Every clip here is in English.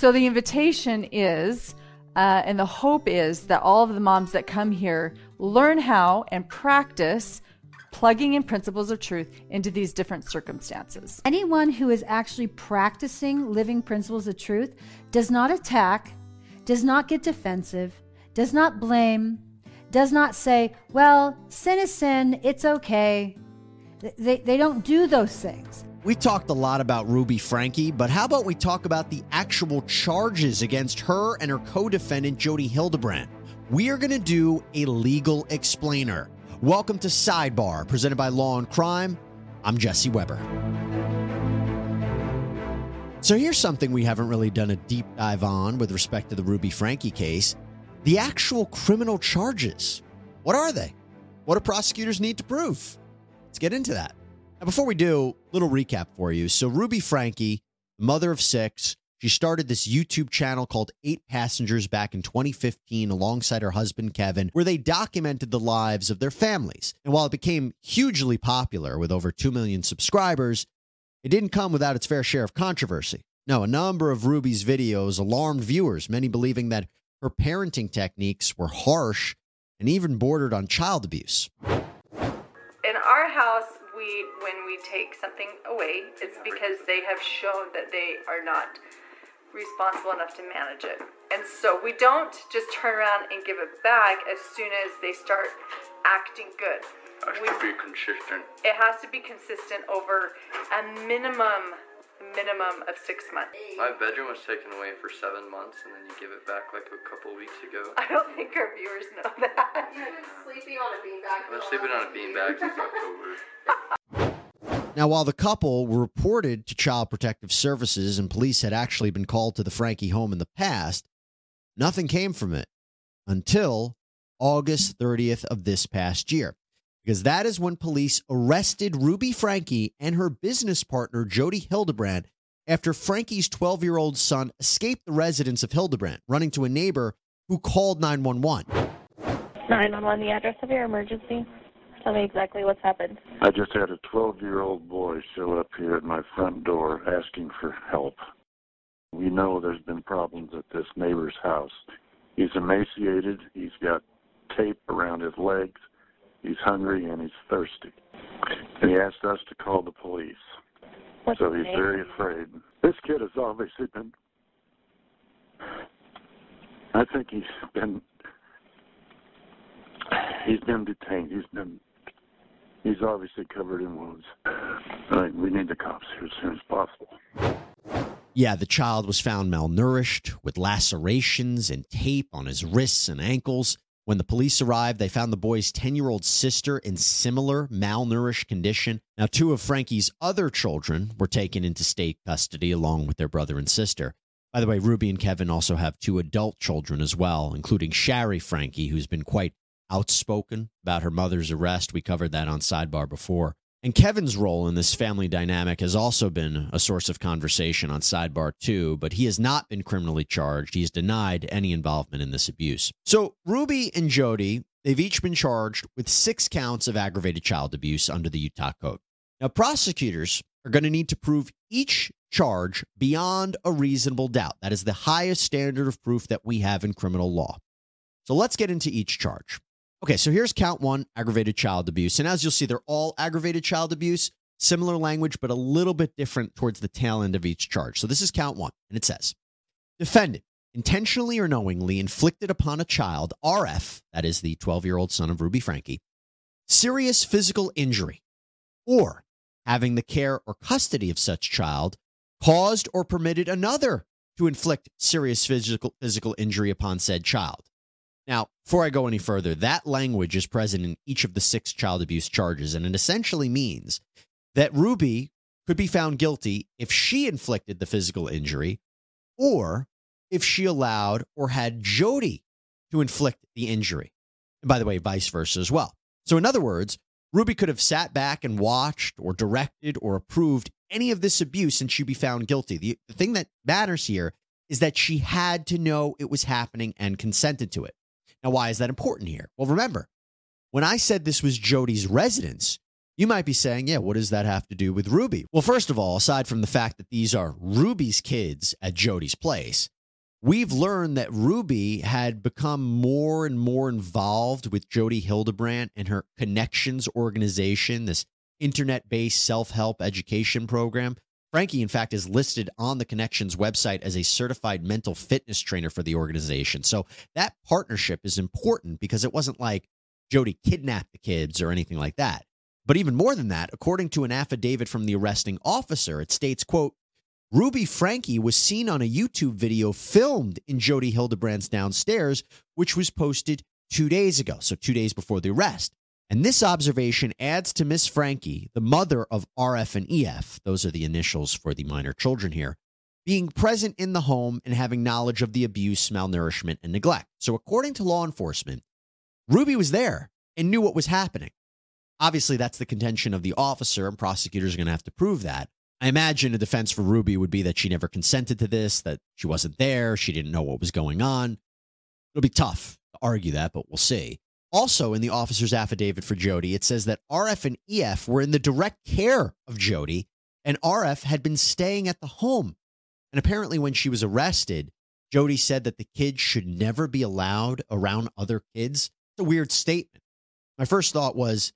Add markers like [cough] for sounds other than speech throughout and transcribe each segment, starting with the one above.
So the invitation is, uh, and the hope is that all of the moms that come here learn how and practice plugging in principles of truth into these different circumstances. Anyone who is actually practicing living principles of truth does not attack, does not get defensive, does not blame, does not say, well, sin is sin, it's okay. They, they don't do those things. We talked a lot about Ruby Franke, but how about we talk about the actual charges against her and her co defendant, Jodi Hildebrandt? We are going to do a legal explainer. Welcome to Sidebar, presented by Law and Crime. I'm Jesse Weber. So here's something we haven't really done a deep dive on with respect to the Ruby Franke case the actual criminal charges. What are they? What do prosecutors need to prove? Let's get into that. Now, before we do, little recap for you. So, Ruby Franke, mother of six, she started this YouTube channel called Eight Passengers back in 2015 alongside her husband Kevin, where they documented the lives of their families. And while it became hugely popular with over 2 million subscribers, it didn't come without its fair share of controversy. No, a number of Ruby's videos alarmed viewers, many believing that her parenting techniques were harsh and even bordered on child abuse. In our house, we when we take something away, it's because they have shown that they are not responsible enough to manage it. And so we don't just turn around and give it back as soon as they start acting good. Has We- to be consistent. it has to be consistent over a minimum minimum of six months. My bedroom was taken away for seven months, and then you give it back like a couple weeks ago. I don't think our viewers know that. You've been sleeping on a beanbag. I've been sleeping on a beanbag since October. [laughs] Now, while the couple were reported to Child Protective Services and police had actually been called to the Franke home in the past, nothing came from it until August 30th of this past year. Because that is when police arrested Ruby Franke and her business partner, Jodi Hildebrandt, after Franke's 12 year old son escaped the residence of Hildebrandt, running to a neighbor who called 911. 911, the address of your emergency. Tell me exactly what's happened. I just had a 12 year old boy show up here at my front door asking for help. We know there's been problems at this neighbor's house. He's emaciated, he's got tape around his legs, he's hungry, and he's thirsty. And he asked us to call the police. What's so he's name? very afraid. This kid has obviously been. I think he's been. He's been detained. He's been. He's obviously covered in wounds. Uh, we need the cops here as soon as possible. Yeah, the child was found malnourished with lacerations and tape on his wrists and ankles. When the police arrived, they found the boy's 10 year old sister in similar malnourished condition. Now, two of Franke's other children were taken into state custody along with their brother and sister. By the way, Ruby and Kevin also have two adult children as well, including Shari Franke, who's been quite outspoken about her mother's arrest. We covered that on Sidebar before. And Kevin's role in this family dynamic has also been a source of conversation on Sidebar too, but he has not been criminally charged. He's denied any involvement in this abuse. So Ruby and Jodi, they've each been charged with six counts of aggravated child abuse under the Utah Code. Now, prosecutors are going to need to prove each charge beyond a reasonable doubt. That is the highest standard of proof that we have in criminal law. So let's get into each charge. Okay, so here's count one aggravated child abuse. And as you'll see, they're all aggravated child abuse, similar language, but a little bit different towards the tail end of each charge. So this is count one, and it says Defendant intentionally or knowingly inflicted upon a child, RF, that is the 12 year old son of Ruby Franke, serious physical injury, or having the care or custody of such child caused or permitted another to inflict serious physical, physical injury upon said child. Now, before I go any further, that language is present in each of the six child abuse charges, and it essentially means that Ruby could be found guilty if she inflicted the physical injury or if she allowed or had Jodi to inflict the injury. And by the way, vice versa as well. So, in other words, Ruby could have sat back and watched or directed or approved any of this abuse and she'd be found guilty. The, the thing that matters here is that she had to know it was happening and consented to it. Now, why is that important here? Well, remember, when I said this was Jodi's residence, you might be saying, yeah, what does that have to do with Ruby? Well, first of all, aside from the fact that these are Ruby's kids at Jodi's place, we've learned that Ruby had become more and more involved with Jodi Hildebrandt and her Connections organization, this internet based self help education program. Franke, in fact, is listed on the Connections website as a certified mental fitness trainer for the organization. So that partnership is important because it wasn't like Jodi kidnapped the kids or anything like that. But even more than that, according to an affidavit from the arresting officer, it states, quote, Ruby Franke was seen on a YouTube video filmed in Jodi Hildebrandt's downstairs, which was posted two days ago, so two days before the arrest. And this observation adds to Miss Franke, the mother of RF and EF, those are the initials for the minor children here, being present in the home and having knowledge of the abuse, malnourishment, and neglect. So, according to law enforcement, Ruby was there and knew what was happening. Obviously, that's the contention of the officer, and prosecutors are going to have to prove that. I imagine a defense for Ruby would be that she never consented to this, that she wasn't there, she didn't know what was going on. It'll be tough to argue that, but we'll see. Also, in the officer's affidavit for Jodi, it says that RF and EF were in the direct care of Jodi, and RF had been staying at the home. And apparently, when she was arrested, Jodi said that the kids should never be allowed around other kids. It's a weird statement. My first thought was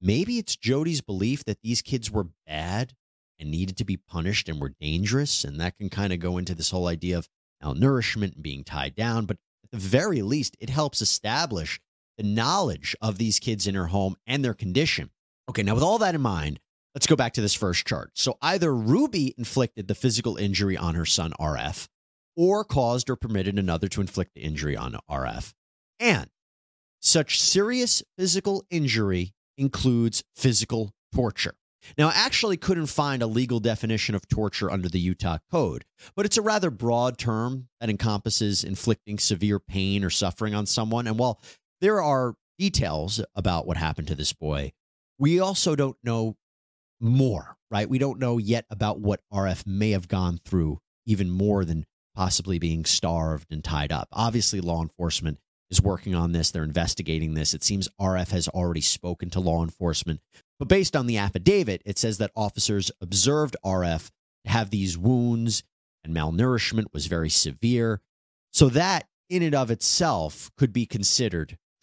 maybe it's Jody's belief that these kids were bad and needed to be punished and were dangerous. And that can kind of go into this whole idea of malnourishment and being tied down. But at the very least, it helps establish the knowledge of these kids in her home and their condition. Okay, now with all that in mind, let's go back to this first chart. So either Ruby inflicted the physical injury on her son RF or caused or permitted another to inflict the injury on RF. And such serious physical injury includes physical torture. Now, I actually couldn't find a legal definition of torture under the Utah Code, but it's a rather broad term that encompasses inflicting severe pain or suffering on someone. And while there are details about what happened to this boy, we also don't know more, right? We don't know yet about what RF may have gone through, even more than possibly being starved and tied up. Obviously, law enforcement is working on this. They're investigating this. It seems RF has already spoken to law enforcement. But based on the affidavit, it says that officers observed RF have these wounds and malnourishment was very severe. So that in and of itself could be considered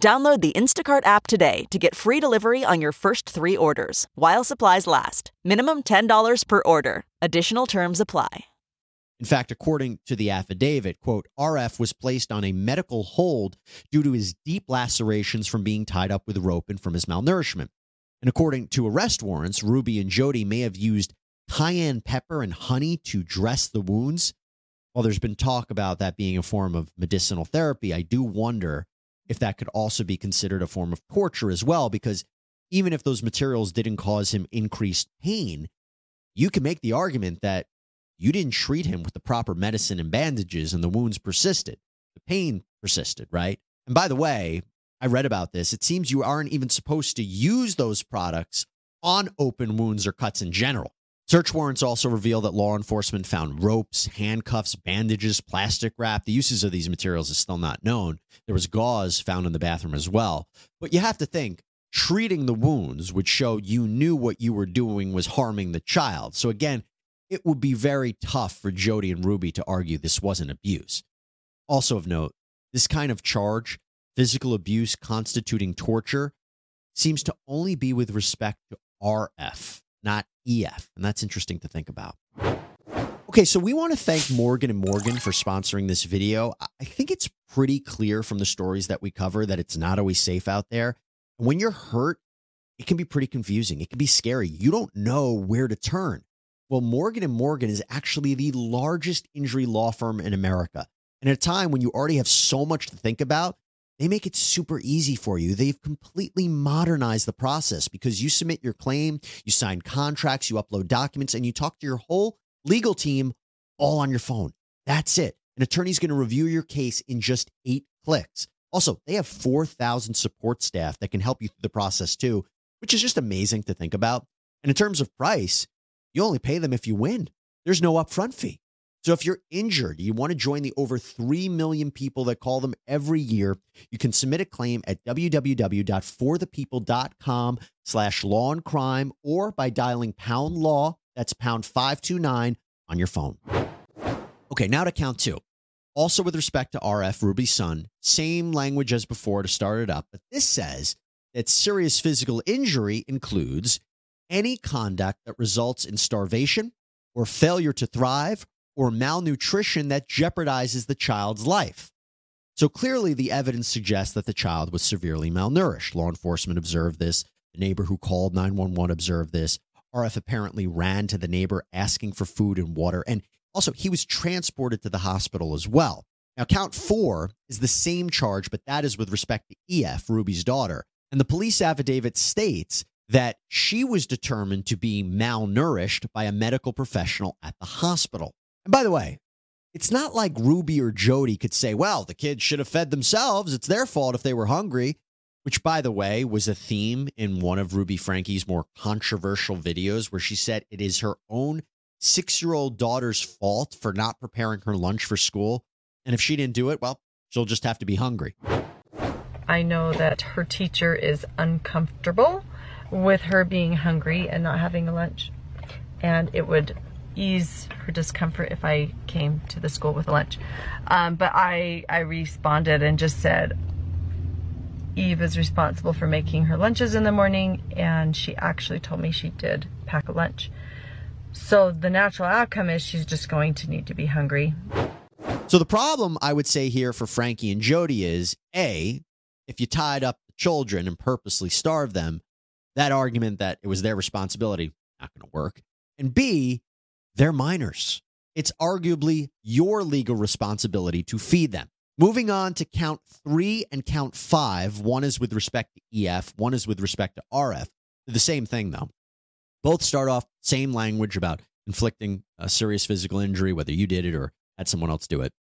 Download the Instacart app today to get free delivery on your first three orders while supplies last. Minimum $10 per order. Additional terms apply. In fact, according to the affidavit, quote, RF was placed on a medical hold due to his deep lacerations from being tied up with rope and from his malnourishment. And according to arrest warrants, Ruby and Jodi may have used cayenne pepper and honey to dress the wounds. While there's been talk about that being a form of medicinal therapy, I do wonder if that could also be considered a form of torture as well, because even if those materials didn't cause him increased pain, you can make the argument that you didn't treat him with the proper medicine and bandages, and the wounds persisted. The pain persisted, right? And by the way, I read about this. It seems you aren't even supposed to use those products on open wounds or cuts in general. Search warrants also reveal that law enforcement found ropes, handcuffs, bandages, plastic wrap. The uses of these materials is still not known. There was gauze found in the bathroom as well. But you have to think treating the wounds would show you knew what you were doing was harming the child. So again, it would be very tough for Jodi and Ruby to argue this wasn't abuse. Also of note, this kind of charge, physical abuse constituting torture, seems to only be with respect to RF, not EF. And that's interesting to think about. Okay, so we want to thank Morgan and Morgan for sponsoring this video. I think it's pretty clear from the stories that we cover that it's not always safe out there. And when you're hurt, it can be pretty confusing. It can be scary. You don't know where to turn. Well, Morgan and Morgan is actually the largest injury law firm in America. And at a time when you already have so much to think about, they make it super easy for you. They've completely modernized the process because you submit your claim, you sign contracts, you upload documents, and you talk to your whole legal team all on your phone. That's it. An attorney's going to review your case in just eight clicks. Also, they have 4,000 support staff that can help you through the process too, which is just amazing to think about. And in terms of price, you only pay them if you win. There's no upfront fee. So if you're injured, you want to join the over 3 million people that call them every year, you can submit a claim at www.forthepeople.com slash law and crime or by dialing pound law, that's pound 529 on your phone. Okay, now to count two. Also with respect to RF, Ruby's son, same language as before to start it up, but this says that serious physical injury includes any conduct that results in starvation or failure to thrive or malnutrition that jeopardizes the child's life. So clearly, the evidence suggests that the child was severely malnourished. Law enforcement observed this. The neighbor who called 911 observed this. RF apparently ran to the neighbor asking for food and water. And also, he was transported to the hospital as well. Now, count four is the same charge, but that is with respect to EF, Ruby's daughter. And the police affidavit states that she was determined to be malnourished by a medical professional at the hospital. And by the way, it's not like Ruby or Jodi could say, well, the kids should have fed themselves. It's their fault if they were hungry, which, by the way, was a theme in one of Ruby Franke's more controversial videos where she said it is her own six year old daughter's fault for not preparing her lunch for school. And if she didn't do it, well, she'll just have to be hungry. I know that her teacher is uncomfortable with her being hungry and not having a lunch. And it would ease her discomfort if I came to the school with a lunch. Um, but I, I responded and just said, Eve is responsible for making her lunches in the morning, and she actually told me she did pack a lunch. So the natural outcome is she's just going to need to be hungry. So the problem I would say here for Franke and Jodi is A, if you tied up the children and purposely starved them, that argument that it was their responsibility, not going to work. And B, they're minors. It's arguably your legal responsibility to feed them. Moving on to count three and count five. One is with respect to EF, one is with respect to RF. The same thing, though. Both start off same language about inflicting a serious physical injury, whether you did it or had someone else do it.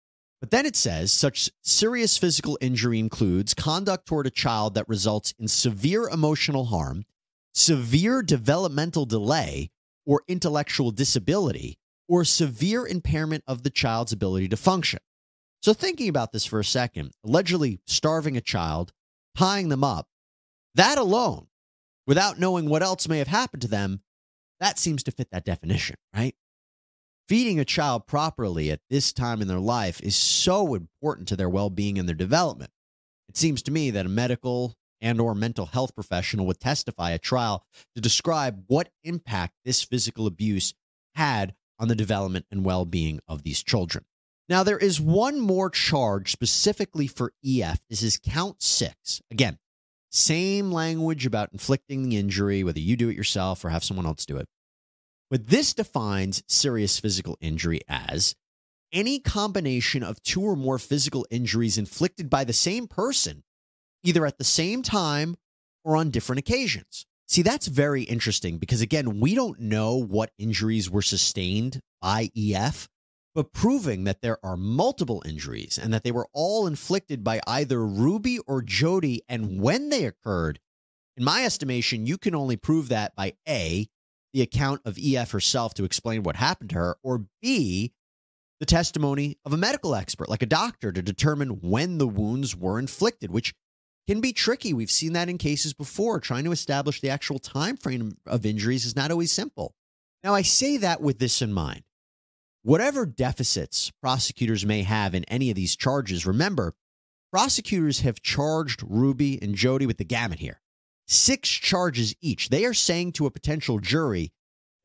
But then it says such serious physical injury includes conduct toward a child that results in severe emotional harm, severe developmental delay, or intellectual disability or severe impairment of the child's ability to function. So, thinking about this for a second, allegedly starving a child, tying them up, that alone, without knowing what else may have happened to them, that seems to fit that definition, right? Feeding a child properly at this time in their life is so important to their well being and their development. It seems to me that a medical and or mental health professional would testify at trial to describe what impact this physical abuse had on the development and well-being of these children. Now there is one more charge specifically for EF. This is count 6. Again, same language about inflicting the injury whether you do it yourself or have someone else do it. But this defines serious physical injury as any combination of two or more physical injuries inflicted by the same person either at the same time or on different occasions. See, that's very interesting because, again, we don't know what injuries were sustained by EF, but proving that there are multiple injuries and that they were all inflicted by either Ruby or Jodi and when they occurred, in my estimation, you can only prove that by A, the account of EF herself to explain what happened to her, or B, the testimony of a medical expert, like a doctor, to determine when the wounds were inflicted, which can be tricky. We've seen that in cases before. Trying to establish the actual time frame of injuries is not always simple. Now, I say that with this in mind. Whatever deficits prosecutors may have in any of these charges, remember, prosecutors have charged Ruby and Jodi with the gamut here. Six charges each. They are saying to a potential jury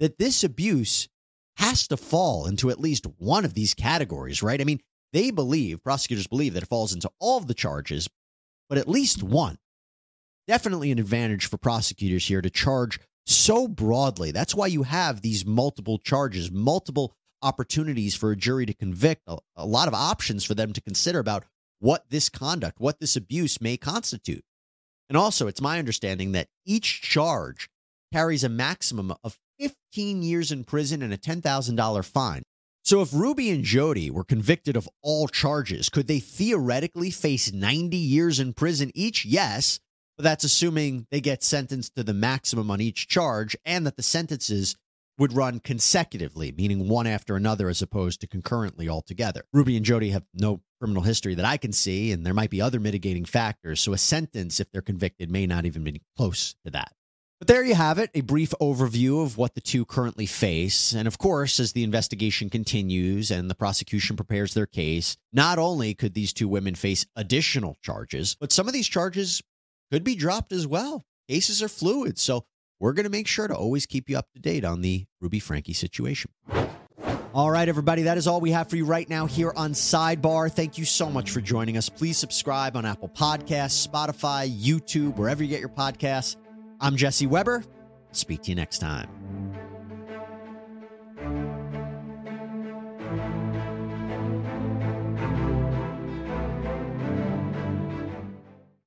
that this abuse has to fall into at least one of these categories, right? I mean, they believe, prosecutors believe that it falls into all of the charges, but at least one. Definitely an advantage for prosecutors here to charge so broadly. That's why you have these multiple charges, multiple opportunities for a jury to convict, a, a, lot of options for them to consider about what this conduct, what this abuse may constitute. And also, it's my understanding that each charge carries a maximum of 15 years in prison and a $10,000 fine. So, if Ruby and Jodi were convicted of all charges, could they theoretically face 90 years in prison each? Yes, but that's assuming they get sentenced to the maximum on each charge and that the sentences would run consecutively, meaning one after another as opposed to concurrently altogether. Ruby and Jodi have no criminal history that I can see, and there might be other mitigating factors. So a sentence, if they're convicted, may not even be close to that. But there you have it, a brief overview of what the two currently face. And of course, as the investigation continues and the prosecution prepares their case, not only could these two women face additional charges, but some of these charges could be dropped as well. Cases are fluid, so we're going to make sure to always keep you up to date on the Ruby Franke situation. All right, everybody, that is all we have for you right now here on Sidebar. Thank you so much for joining us. Please subscribe on Apple Podcasts, Spotify, YouTube, wherever you get your podcasts. I'm Jesse Weber. Speak to you next time.